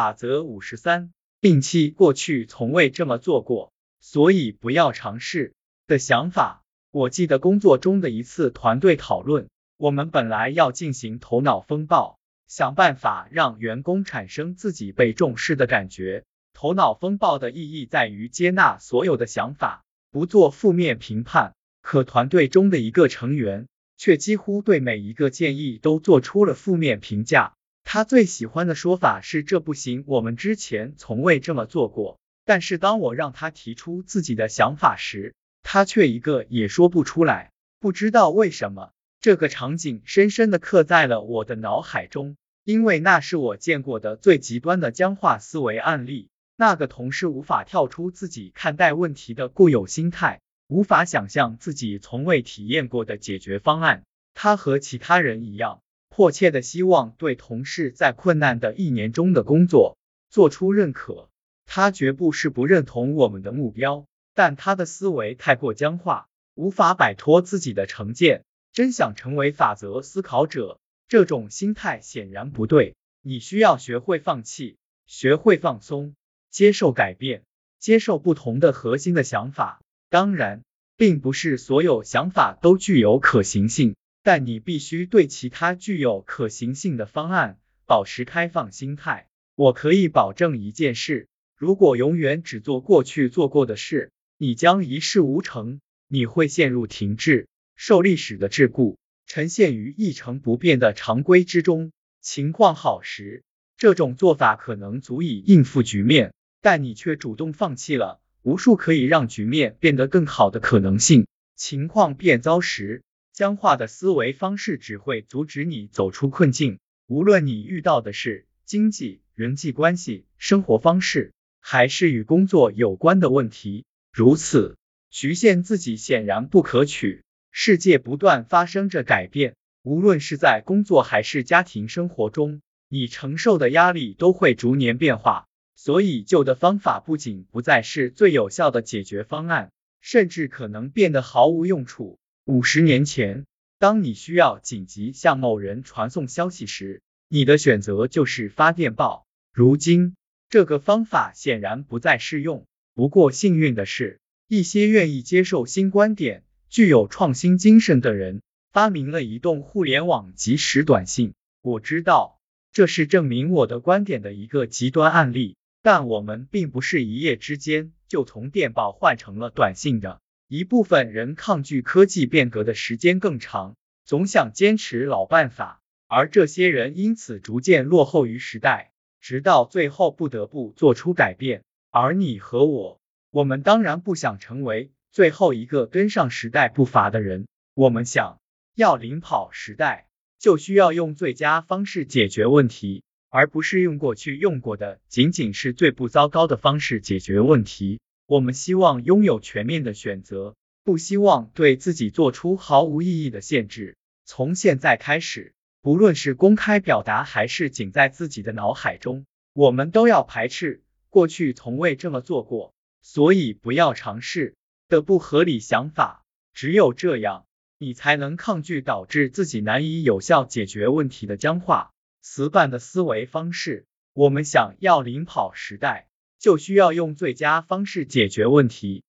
法则五十三，摒弃过去从未这么做过，所以不要尝试的想法。我记得工作中的一次团队讨论，我们本来要进行头脑风暴，想办法让员工产生自己被重视的感觉。头脑风暴的意义在于接纳所有的想法，不做负面评判。可团队中的一个成员却几乎对每一个建议都做出了负面评价。他最喜欢的说法是这不行，我们之前从未这么做过。但是当我让他提出自己的想法时，他却一个也说不出来。不知道为什么，这个场景深深的刻在了我的脑海中，因为那是我见过的最极端的僵化思维案例。那个同事无法跳出自己看待问题的固有心态，无法想象自己从未体验过的解决方案。他和其他人一样。迫切的希望对同事在困难的一年中的工作做出认可。他绝不是不认同我们的目标，但他的思维太过僵化，无法摆脱自己的成见，真想成为法则思考者。这种心态显然不对。你需要学会放弃，学会放松，接受改变，接受不同的核心的想法。当然，并不是所有想法都具有可行性。但你必须对其他具有可行性的方案保持开放心态。我可以保证一件事：如果永远只做过去做过的事，你将一事无成，你会陷入停滞，受历史的桎梏，沉陷于一成不变的常规之中。情况好时，这种做法可能足以应付局面，但你却主动放弃了无数可以让局面变得更好的可能性。情况变糟时，僵化的思维方式只会阻止你走出困境。无论你遇到的是经济、人际关系、生活方式，还是与工作有关的问题，如此局限自己显然不可取。世界不断发生着改变，无论是在工作还是家庭生活中，你承受的压力都会逐年变化。所以，旧的方法不仅不再是最有效的解决方案，甚至可能变得毫无用处。五十年前，当你需要紧急向某人传送消息时，你的选择就是发电报。如今，这个方法显然不再适用。不过，幸运的是，一些愿意接受新观点、具有创新精神的人发明了移动互联网即时短信。我知道这是证明我的观点的一个极端案例，但我们并不是一夜之间就从电报换成了短信的。一部分人抗拒科技变革的时间更长，总想坚持老办法，而这些人因此逐渐落后于时代，直到最后不得不做出改变。而你和我，我们当然不想成为最后一个跟上时代步伐的人。我们想要领跑时代，就需要用最佳方式解决问题，而不是用过去用过的仅仅是最不糟糕的方式解决问题。我们希望拥有全面的选择，不希望对自己做出毫无意义的限制。从现在开始，不论是公开表达还是仅在自己的脑海中，我们都要排斥过去从未这么做过，所以不要尝试的不合理想法。只有这样，你才能抗拒导致自己难以有效解决问题的僵化、死板的思维方式。我们想要领跑时代。就需要用最佳方式解决问题。